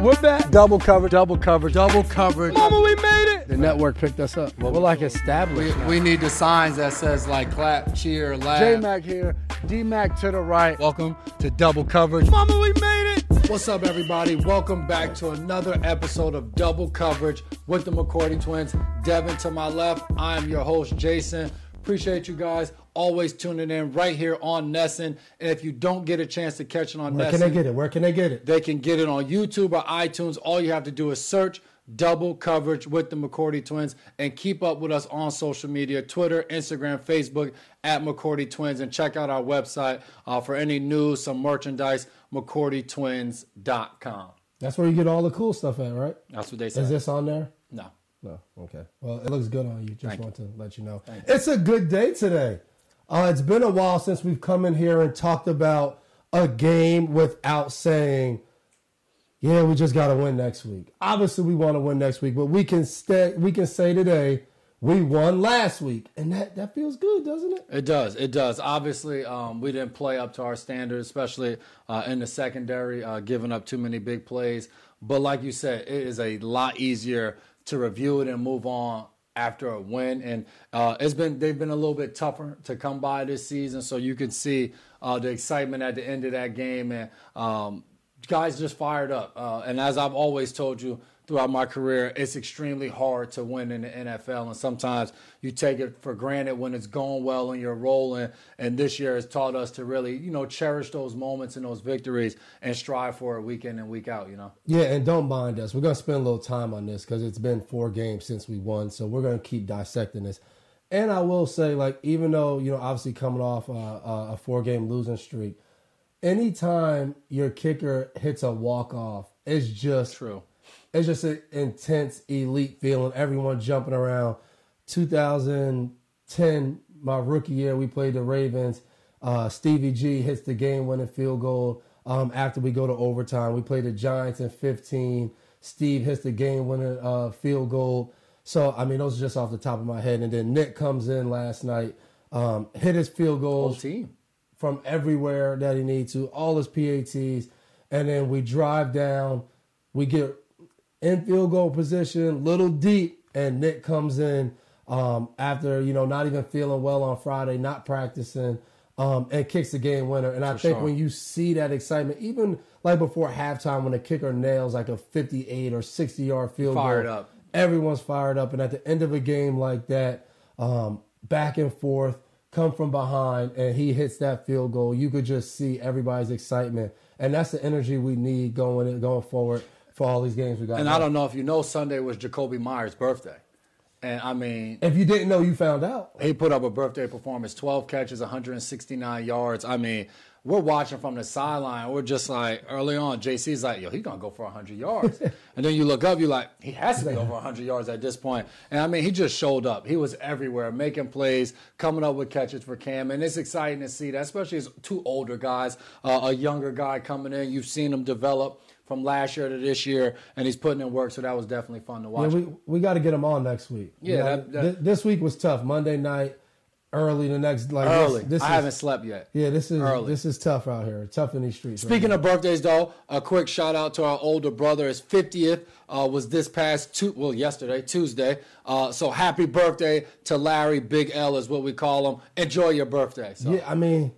We're back. Double coverage, double coverage, double coverage. Mama, we made it. The network picked us up. Well, We're like established. We, we need the signs that says like clap, cheer, laugh. J Mac here, D Mac to the right. Welcome to double coverage. Mama, we made it. What's up, everybody? Welcome back to another episode of Double Coverage with the McCourty Twins. Devin to my left. I am your host, Jason. Appreciate you guys always tuning in right here on NESN. And if you don't get a chance to catch it on Where NESN, can they get it? Where can they get it? They can get it on YouTube or iTunes. All you have to do is search double coverage with the McCourty twins and keep up with us on social media Twitter, Instagram, Facebook at McCourty Twins. And check out our website uh, for any news, some merchandise, McCourtyTwins.com. That's where you get all the cool stuff at, right? That's what they say. Is this on there? No. No. Okay. Well, it looks good on you. Just Thank want to let you know. Thank It's a good day today. Uh, it's been a while since we've come in here and talked about a game without saying, "Yeah, we just got to win next week." Obviously, we want to win next week, but we can stay. We can say today we won last week, and that that feels good, doesn't it? It does. It does. Obviously, um, we didn't play up to our standards, especially uh, in the secondary, uh, giving up too many big plays. But like you said, it is a lot easier to review it and move on after a win. And uh, it's been they've been a little bit tougher to come by this season, so you can see uh, the excitement at the end of that game and um, guys just fired up. Uh, and as I've always told you throughout my career, it's extremely hard to win in the NFL. And sometimes you take it for granted when it's going well and you're rolling. And this year has taught us to really, you know, cherish those moments and those victories and strive for it week in and week out, you know? Yeah, and don't mind us. We're going to spend a little time on this because it's been four games since we won. So we're going to keep dissecting this. And I will say, like, even though, you know, obviously coming off a, a four game losing streak, anytime your kicker hits a walk off, it's just True. It's just an intense, elite feeling. Everyone jumping around. 2010, my rookie year, we played the Ravens. Uh, Stevie G hits the game-winning field goal um, after we go to overtime. We played the Giants in 15. Steve hits the game-winning uh, field goal. So I mean, those are just off the top of my head. And then Nick comes in last night, um, hit his field Whole goals team. From everywhere that he needs to, all his PATs, and then we drive down. We get in field goal position, little deep, and Nick comes in um, after you know not even feeling well on Friday, not practicing, um, and kicks the game winner. And I think sure. when you see that excitement, even like before halftime, when the kicker nails like a 58 or 60 yard field Fired goal, up. everyone's fired up. And at the end of a game like that, um, back and forth, come from behind, and he hits that field goal, you could just see everybody's excitement, and that's the energy we need going going forward for all these games we got. And left. I don't know if you know, Sunday was Jakobi Meyers' birthday. And I mean, If you didn't know, you found out. he put up a birthday performance 12 catches 169 yards i mean we're watching from the sideline. We're just like early on jc's like yo he's gonna go for 100 yards. And then you look up you're like he has to be over 100 yards at this point. and i mean he just showed up. He was everywhere making plays coming up with catches for cam. And it's exciting to see that especially as two older guys uh, a younger guy coming in. You've seen him develop from last year to this year and he's putting in work. So that was definitely fun to Yeah, watch. we we got to get him on next week. Yeah, that- that- thi- this week was tough. Monday night, early the next like this- early This, i is, haven't slept yet Yeah, this is early. this is tough out here. Tough in these streets. Speaking now. of birthdays, though, a quick shout out to our older brother. His 50th uh, was this past two, well, yesterday, Tuesday. Uh, so happy birthday to Larry. Big L is what we call him. Enjoy your birthday. So. Yeah, I mean,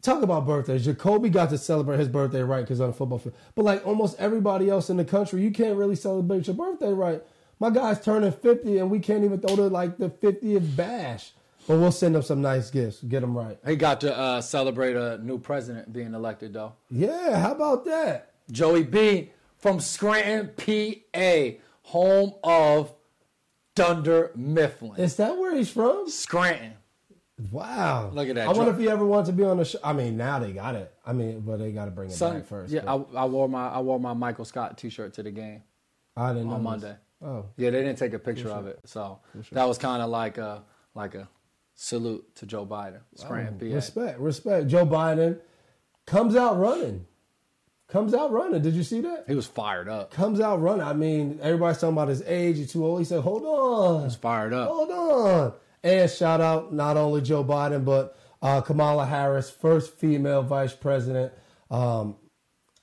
talk about birthdays. Jakobi got to celebrate his birthday right because on the football field. But like almost everybody else in the country, you can't really celebrate your birthday right. My guy's turning 50 and we can't even throw the like the 50th bash. But we'll send them some nice gifts. Get them right. He got to uh, celebrate a new president being elected, though. Yeah, how about that? Joey B from Scranton, PA, home of Dunder Mifflin. Is that where he's from? Scranton. Wow. Look at that. I wonder if he ever wants to be on the show. I mean, now they got it. I mean, but they got to bring it Son- back first. yeah, I, I wore my I wore my Michael Scott T-shirt to the game. I, didn't know on this. Monday. Oh, Yeah, they didn't take a picture of it, so that was kind of like a like a salute to Joe Biden, Scranton, PA. respect, respect. Joe Biden comes out running. Comes out running. Did you see that? He was fired up. Comes out running. I mean, everybody's talking about his age. He's too old. He said, "Hold on." He was fired up. Hold on. And shout out not only Joe Biden, but uh, Kamala Harris, first female vice president. Um,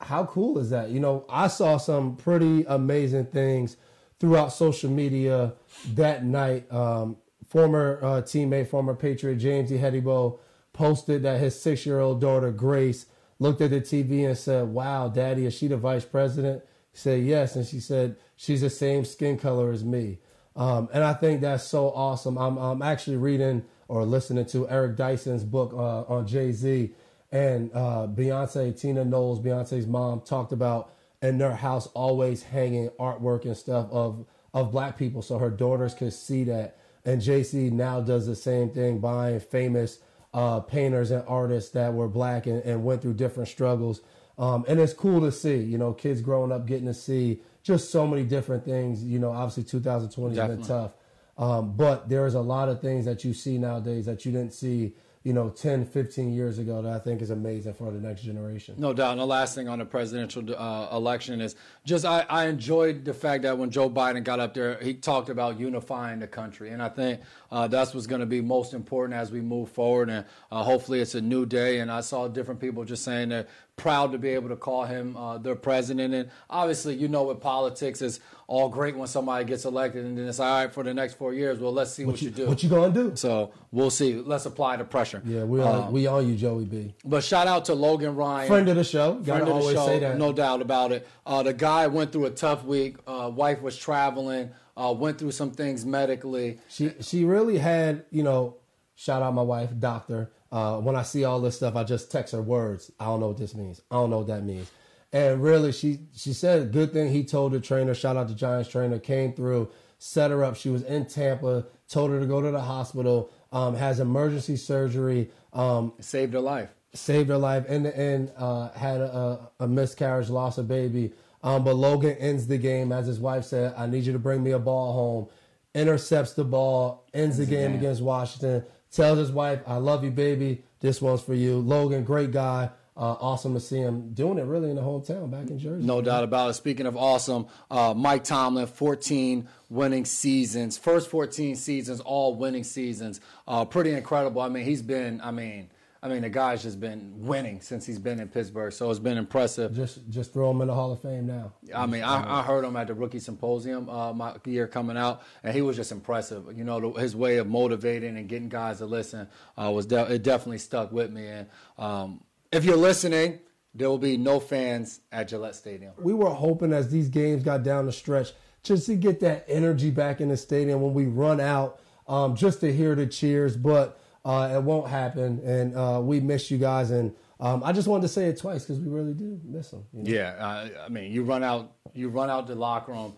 how cool is that? You know, I saw some pretty amazing things throughout social media that night. Um, former uh, teammate, former Patriot James E. Hedibo posted that his six year old daughter, Grace, looked at the TV and said, Wow, daddy, is she the vice president? He said, Yes. And she said, She's the same skin color as me. Um, and I think that's so awesome. I'm, I'm actually reading or listening to Eric Dyson's book uh, on Jay Z. And uh, Beyonce, Tina Knowles, Beyonce's mom, talked about in their house always hanging artwork and stuff of, of black people so her daughters could see that. And JC now does the same thing, buying famous uh, painters and artists that were black and, and went through different struggles. Um, and it's cool to see, you know, kids growing up getting to see just so many different things. You know, obviously 2020 has been tough. Um, but there is a lot of things that you see nowadays that you didn't see, you know, 10, 15 years ago that I think is amazing for the next generation. No doubt. And the last thing on the presidential uh, election is just I, I enjoyed the fact that when Joe Biden got up there, he talked about unifying the country. And I think uh, that's what's going to be most important as we move forward. And uh, hopefully it's a new day. And I saw different people just saying they're proud to be able to call him uh, their president. And obviously, you know, with politics, it's all great when somebody gets elected and then it's all right for the next four years. Well, let's see what, you, do. What you gonna do? so we'll see. Let's apply the pressure. Yeah, we on, we on you, Joey B. But shout out to Logan Ryan Friend of the show. friend Gotta of the show, say that. no doubt about it. Uh, the guy went through a tough week. Uh, wife was traveling. Uh, went through some things medically. She she really had, you know, shout out my wife, doctor. Uh, when I see all this stuff, I just text her words. I don't know what this means. I don't know what that means. And really, she she said, good thing he told the trainer. Shout out to Giants trainer. Came through, set her up. She was in Tampa. Told her to go to the hospital. Um, has emergency surgery. Um, saved her life. saved her life in the end uh, had a, a miscarriage lost a baby um, but logan ends the game as his wife said i need you to bring me a ball home intercepts the ball ends the game game. against washington tells his wife i love you baby this one's for you logan great guy uh, awesome to see him doing it really in the hometown back in jersey No doubt about it. Speaking of awesome, uh, Mike Tomlin, 14 winning seasons, first 14 seasons, all winning seasons. Uh, pretty incredible. I mean, he's been, I mean, I mean, the guy's just been winning since he's been in Pittsburgh. So it's been impressive. just just throw him in the hall of fame now I mean, I, I heard him at the rookie symposium uh, my year coming out, and he was just impressive. You know, the, his way of motivating and getting guys to listen uh, was de- it definitely stuck with me. And um, if you're listening, there will be no fans at Gillette Stadium. we were hoping as these games got down the stretch just to get that energy back in the stadium when we run out um, just to hear the cheers but uh, it won't happen and uh, we miss you guys and um, i just wanted to say it twice because we really do miss them you know? Yeah, uh, I mean, you run out, you run out the locker room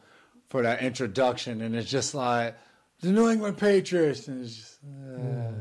for that introduction, and it's just like the New England Patriots. And it's just, uh.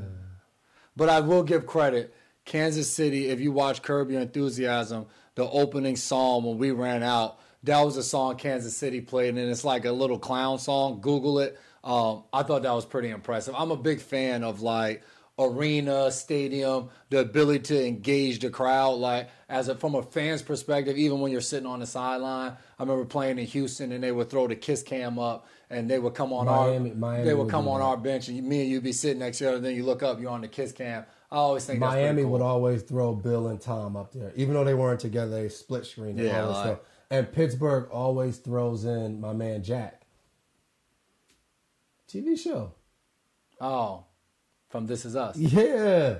But I will give credit, Kansas City. If you watch Curb Your Enthusiasm, the opening song when we ran out, that was a song Kansas City played, and it's like a little clown song. Google it. Um, I thought that was pretty impressive. I'm a big fan of like arena, stadium, the ability to engage the crowd. Like as a from a fan's perspective, even when you're sitting on the sideline. I remember playing in Houston, and they would throw the kiss cam up, and they would come on Miami- our Miami they would come on that. our bench, and me and you'd be sitting next to each other. Then you look up, you're on the kiss cam. I always think that's miami cool. would always throw bill and tom up there even though they weren't together they split screen it, Yeah, always like- and pittsburgh always throws in my man jack tv show Oh, from This Is Us. Yeah.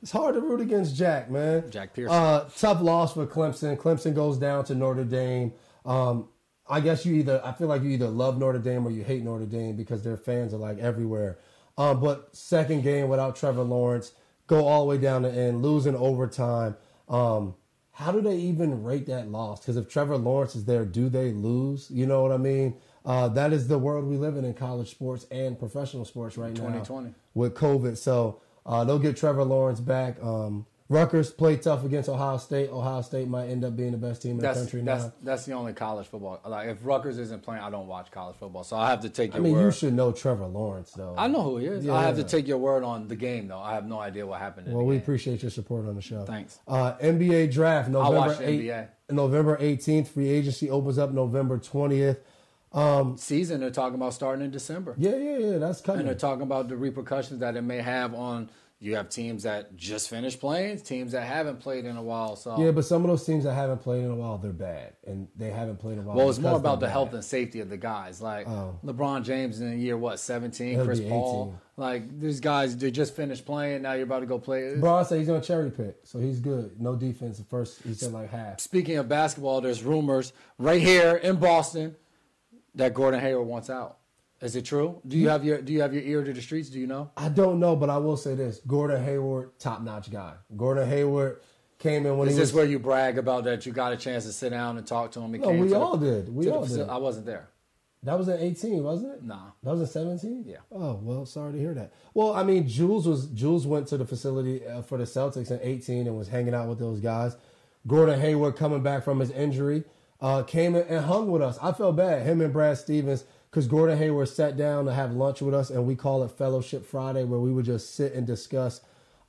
It's hard to root against Jack, man. Jack Pearson. Uh, tough loss for Clemson. Clemson goes down to Notre Dame. Um, I guess you either, I feel like you either love Notre Dame or you hate Notre Dame because their fans are like everywhere. Um, but second game without Trevor Lawrence, go all the way down to end, losing overtime. Um, how do they even rate that loss? Because if Trevor Lawrence is there, do they lose? You know what I mean? Uh, that is the world we live in in college sports and professional sports right now 2020. with COVID. So Uh, they'll get Trevor Lawrence back. Um, Rutgers played tough against Ohio State. Ohio State might end up being the best team in That's the country that's now. that's the only college football. Like if Rutgers isn't playing, I don't watch college football. So I have to take Your I mean, word. you should know Trevor Lawrence, though. I know who he is. I have to take your word on the game, though. I have no idea what happened. In Well, we game. appreciate your support on the show. Thanks. Uh, NBA draft November watch 8 NBA. November 18th. Free agency opens up November 20th. season. They're talking about starting in December, Yeah, yeah, yeah. That's coming. and they're talking about the repercussions that it may have on. You have teams that just finished playing, teams that haven't played in a while. So yeah, but some of those teams that haven't played in a while, they're bad, and they haven't played in a while. Well, it's more about the they're health and safety of the guys. Like Oh. LeBron James in the year what seventeen, He'll Chris Paul. Like these guys, they just finished playing. Now you're about to go play. Braun said he's gonna cherry pick, so he's good. No defense at first. He said like half. Speaking of basketball, there's rumors right here in Boston that Gordon Hayward wants out. Is it true? Do you have your Do you have your ear to the streets? Do you know? I don't know, but I will say this: Gordon Hayward, top notch guy. Gordon Hayward came in when Is he this was. where you brag about that you got a chance to sit down and talk to him? He No, we to the- all did. We all did. I wasn't there. That was in 18, wasn't it? Nah. That was in 17? Yeah. Oh, well, sorry to hear that. Well, I mean, Jules was Jules went to the facility uh, for the Celtics in 18 and was hanging out with those guys. Gordon Hayward coming back from his injury uh, came in and hung with us. I felt bad, him and Brad Stevens, because Gordon Hayward sat down to have lunch with us, and we call it Fellowship Friday, where we would just sit and discuss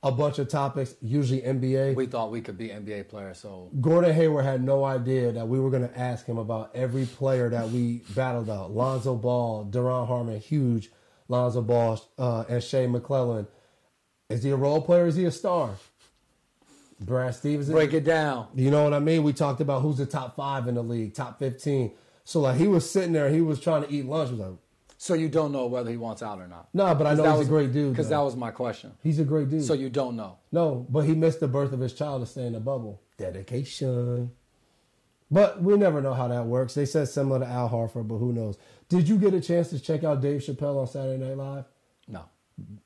a bunch of topics, usually NBA. We thought we could be NBA players, so Gordon Hayward had no idea that we were going to ask him about every player that we battled out. Lonzo Ball, Duron Harmon, huge. Lonzo Ball uh, and Shea McClellin. Is he a role player? Is he a star? Brad Stevens. break it down. You know what I mean? We talked about who's the top five in the league, top 15. So, like, he was sitting there, he was trying to eat lunch. He was like, So you don't know whether he wants out or not. nah, but I know That he's was a great dude. Because that was my question. He's a great dude. So you don't know. No, but he missed the birth of his child to stay in the bubble. Dedication. But we never know how that works. They said similar to Al Horford, but who knows? Did you get a chance to check out Dave Chappelle on Saturday Night Live? No.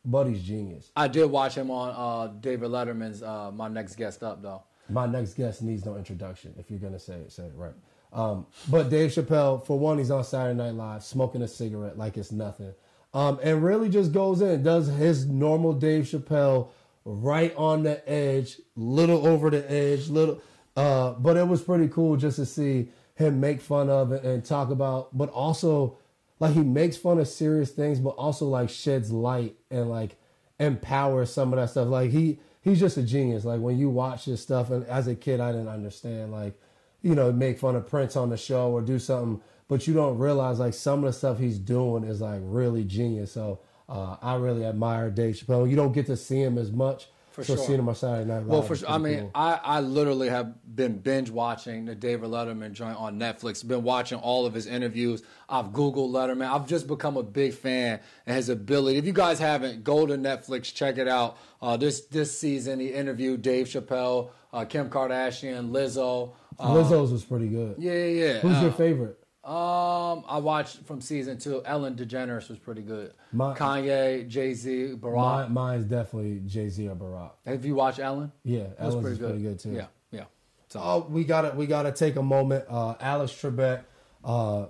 Buddy's genius. I did watch him on uh, David Letterman's uh, My Next Guest Up, though. My next guest needs no introduction. If you're gonna say it, say it right. Um, but Dave Chappelle, for one, he's on Saturday Night Live smoking a cigarette like it's nothing, um, and really just goes in, does his normal Dave Chappelle right on the edge, little over the edge, little. Uh, but it was pretty cool just to see him make fun of it and talk about, but also like he makes fun of serious things, but also like sheds light and like empowers some of that stuff. Like he he's just a genius. Like when you watch his stuff, and as a kid, I didn't understand like you know make fun of Prince on the show or do something, but you don't realize like some of the stuff he's doing is like really genius. So uh, I really admire Dave Chappelle. You don't get to see him as much. For so sure. seeing him on Saturday Night Live. Well, for sure. I mean, cool. I, I literally have been binge watching the David Letterman joint on Netflix. Been watching all of his interviews. I've Googled Letterman. I've just become a big fan and his ability. If you guys haven't, go to Netflix, check it out. Uh, this this season, he interviewed Dave Chappelle, uh, Kim Kardashian, Lizzo. Uh, Lizzo's was pretty good. yeah, yeah, yeah. Who's Uh, your favorite? Um, I watched from season two. Ellen DeGeneres was pretty good. My- Kanye, Jay Z, Barack. Mine, mine's definitely Jay Z or Barack. Have you watched Ellen? Yeah, That was Ellen's pretty good. pretty good too. Yeah, yeah. So Oh, we got to we got to take a moment. Uh, Alex Trebek, uh,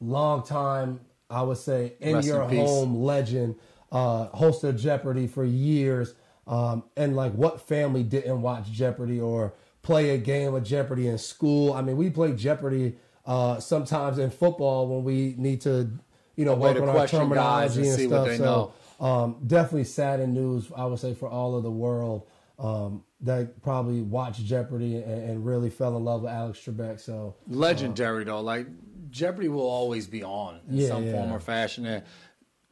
long time, I would say, in Rest your in home legend, uh, host of Jeopardy for years. Um, and like, what family didn't watch Jeopardy or play a game of Jeopardy in school? I mean, we play Jeopardy uh, sometimes in football when we need to, you know, work on our terminology and and, stuff. so, um, definitely sad in news, I would say, for all of the world um, that probably watched Jeopardy and, and really fell in love with Alex Trebek. So legendary though. Like Jeopardy will always be on in Yeah, some yeah. form or fashion. And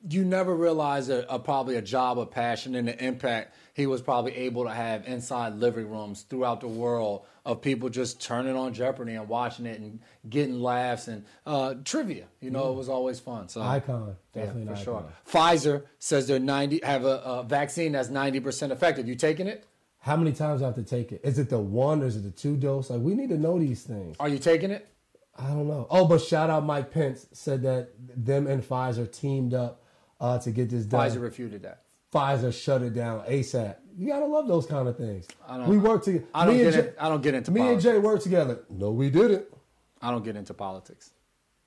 you never realize a, a probably a job of passion and the impact he was probably able to have inside living rooms throughout the world of people just turning on Jeopardy and watching it and getting laughs and uh, trivia. You know, it was always fun. So icon, definitely yeah, for sure. Pfizer says they're ninety have a, a vaccine that's ninety percent effective. You taking it? How many times do I have to take it? Is it the one or is it the two dose? Like we need to know these things. Are you taking it? I don't know. Oh, but shout out Mike Pence said that them and Pfizer teamed up uh, to get this done. Pfizer refuted that. Pfizer shut it down ASAP. You gotta love those kind of things. I don't- we work together. I don't me get Jay- it. I don't get into Me and. Jay work together. No, we didn't. I don't get into politics.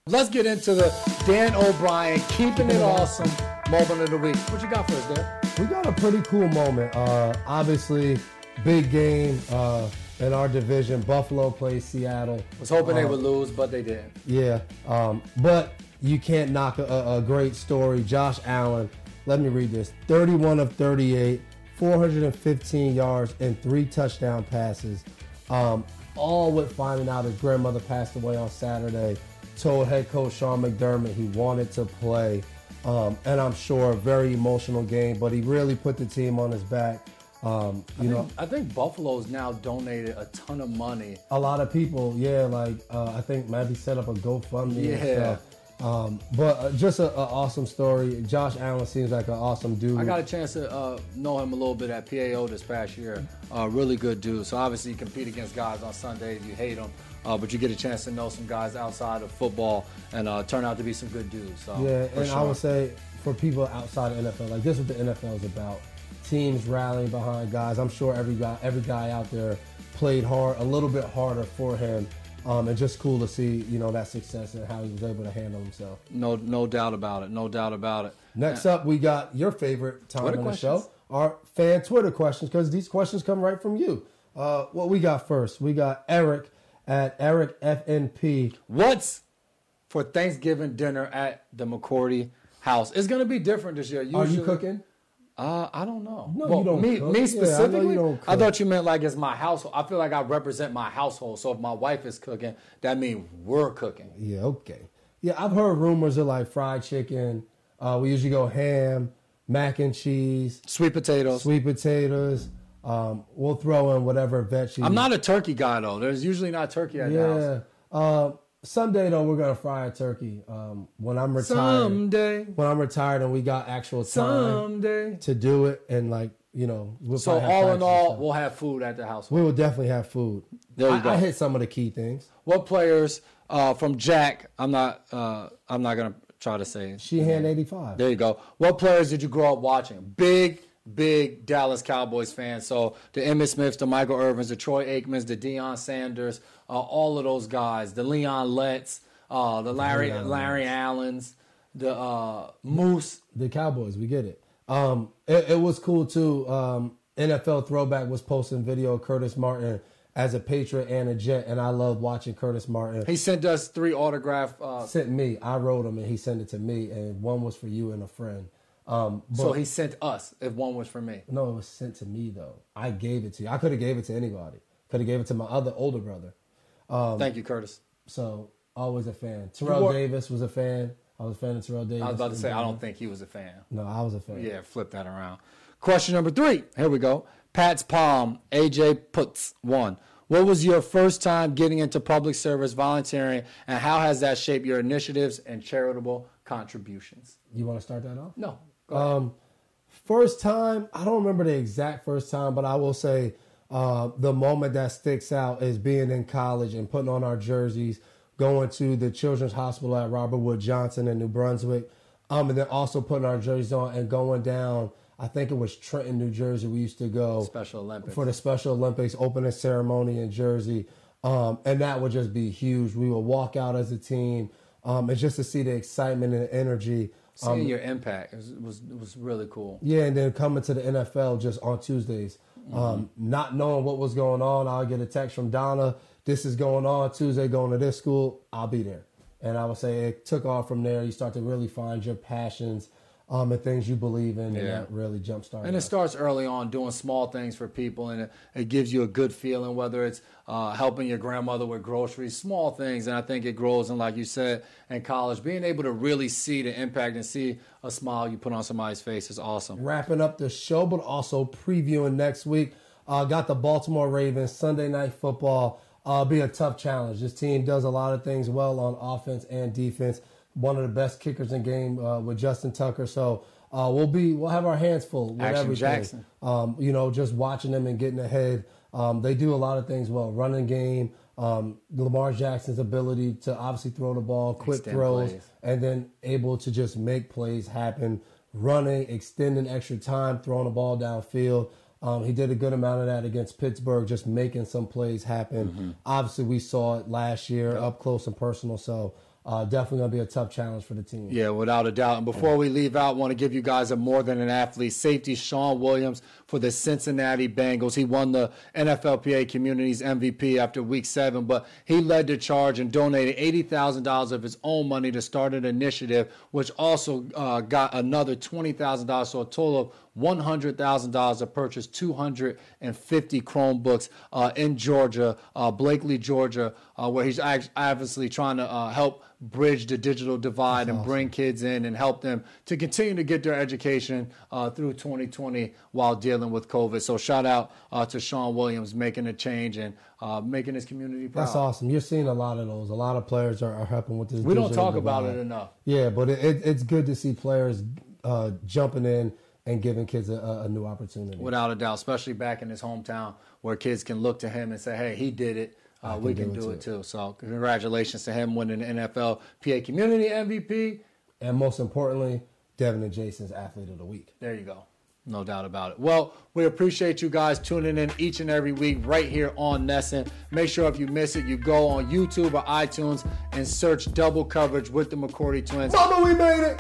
Let's get into the Dan O'Brien keeping it awesome moment of the week. What you got for us, Dan? We got a pretty cool moment. Uh, obviously, big game uh, in our division. Buffalo plays Seattle. Was hoping they Um, would lose, but they didn't. Yeah, um, but you can't knock a, a great story. Josh Allen, let me read this 31 of 38, 415 yards, and three touchdown passes. Um, all with finding out his grandmother passed away on Saturday. Told head coach Sean McDermott he wanted to play. Um, and I'm sure a very emotional game, but he really put the team on his back. Um, you know, I think Buffalo's now donated a ton of money. a lot of people, yeah, like uh, I think maybe set up a GoFundMe. and Yeah. Um, but uh, just an awesome story. Josh Allen seems like an awesome dude. I got a chance to uh, know him a little bit at PAO this past year. Uh, really good dude. So obviously you compete against guys on Sundays, you hate them, uh, but you get a chance to know some guys outside of football and uh, turn out to be some good dudes. So, yeah, and I would say for people outside of NFL, like this is what the NFL is about. Teams rallying behind guys. I'm sure every guy, every guy out there played hard, a little bit harder for him. Um, and just cool to see, you know, that success and how he was able to handle himself. no, no doubt about it. No doubt about it. Next up, we got your favorite time Twitter in the questions? show, our fan Twitter questions, because these questions come right from you. Uh, what we got first? We got Eric at Eric FNP. What's for Thanksgiving dinner at the McCourty house? It's going to be different this year. Are you cooking? Uh, I don't know. No, you don't Me, cook. me Yeah, I specifically. I, thought you meant like it's my household. I feel like I represent my household. So if my wife is cooking, that means we're cooking. Yeah, okay. Yeah, I've heard rumors of like fried chicken. Uh, we usually go ham, mac and cheese, Sweet potatoes. sweet potatoes. Um, we'll throw in whatever veggies. I'm not a turkey guy though. There's usually not turkey at the house. Yeah. Uh, someday though, we're gonna fry a turkey. Um, when I'm retired. Someday, When I'm retired and we got actual time someday. to do it, and like you know, we'll So have all in all, we'll have food at the house. we will definitely have food. There you I, go. I hit some of the key things. What players uh, from Jack? I'm not. Uh, I'm not gonna try to say. it. Sheehan eighty five. There you go. What players did you grow up watching? Big, big Dallas Cowboys fan. So the Emmitt Smiths, the Michael Irvins, the Troy Aikmans, the Deion Sanders, uh, all of those guys, the Leon Letts, uh, the Larry Leon Larry Allens, the uh, Moose. the Cowboys. We get it. Um, it, it was cool too. Um, NFL Throwback was posting video of Curtis Martin as a Patriot and a Jet, and I love watching Curtis Martin. He sent us three autograph. Uh, sent me. I wrote them, and he sent it to me, and one was for you and a friend. Um, but so he sent us. If one was for me. no, it was sent to me though. I gave it to you. I could have gave it to anybody. Could have gave it to my other older brother. Thank you, Curtis. So always a fan. Terrell were- Davis was a fan. I was a fan of Terrell Davis. I was about to say I don't think he was a fan. No, I was a fan. Yeah, flip that around. Question number three. Here we go. Pat's Palm, AJ Puts one. What was your first time getting into public service volunteering, and how has that shaped your initiatives and charitable contributions? You want to start that off? No. Um, first time, I don't remember the exact first time, but I will say uh, the moment that sticks out is being in college and putting on our jerseys, going to the Children's Hospital at Robert Wood Johnson in New Brunswick, um, and then also putting our jerseys on and going down. I think it was Trenton, New Jersey. We used to go Special Olympics. for the Special Olympics opening ceremony in Jersey, um, and that would just be huge. We would walk out as a team, um, and just to see the excitement and the energy. Seeing your impact was, was was really cool. Yeah, and then coming to the NFL just on Tuesdays, um, not knowing what was going on, I'll get a text from Donna. This is going on Tuesday. Going to this school. I'll be there, and I would say it took off from there. You start to really find your passions um, and things you believe in, and that really jump started. And it starts early on doing small things for people, and it, it gives you a good feeling, whether it's uh, helping your grandmother with groceries, small things. And I think it grows, and like you said, in college, being able to really see the impact and see a smile you put on somebody's face is awesome. wrapping up the show, but also previewing next week. Uh, got the Baltimore Ravens Sunday night football. Uh, be a tough challenge. This team does a lot of things well on offense and defense. One of the best kickers in game uh, with Justin Tucker. So uh, we'll be we'll have our hands full with Action everything. Jackson. Um, you know, just watching them and getting ahead. Um, they do a lot of things well. Running game. Um, Lamar Jackson's ability to obviously throw the ball, quick Extend throws, plays. and then able to just make plays happen, running, extending extra time, throwing the ball downfield. Um, he did a good amount of that against Pittsburgh, just making some plays happen. Mm-hmm. Obviously, we saw it last year up close and personal. So uh, definitely going to be a tough challenge for the team. Yeah, without a doubt. And before we leave out, want to give you guys a more than an athlete safety. Shawn Williams for the Cincinnati Bengals. He won the NFLPA Communities MVP after Week Seven, but he led the charge and donated eighty thousand dollars of his own money to start an initiative, which also uh, got another twenty thousand dollars, so a total of $100,000 to purchase 250 Chromebooks uh, in Georgia, uh, Blakely, Georgia, uh, where he's obviously trying to uh, help bridge the digital divide That's and awesome. bring kids in and help them to continue to get their education uh, through 2020 while dealing with COVID. So shout out uh, to Shawn Williams making a change and making his community proud. That's awesome. You're seeing a lot of those. A lot of players are, are helping with this. We don't talk divide. about it enough. Yeah, but it, it, it's good to see players jumping in and giving kids a, a, new opportunity. Without a doubt, especially back in his hometown where kids can look to him and say, hey, he did it. Uh, we can do, do it, too. So congratulations to him winning the NFL PA Community MVP. And most importantly, Devin and Jason's Athlete of the Week. There you go. No doubt about it. Well, we appreciate you guys tuning in each and every week right here on NESN. Make sure if you miss it, you go on YouTube or iTunes and search double coverage with the McCourty twins. Mama, we made it!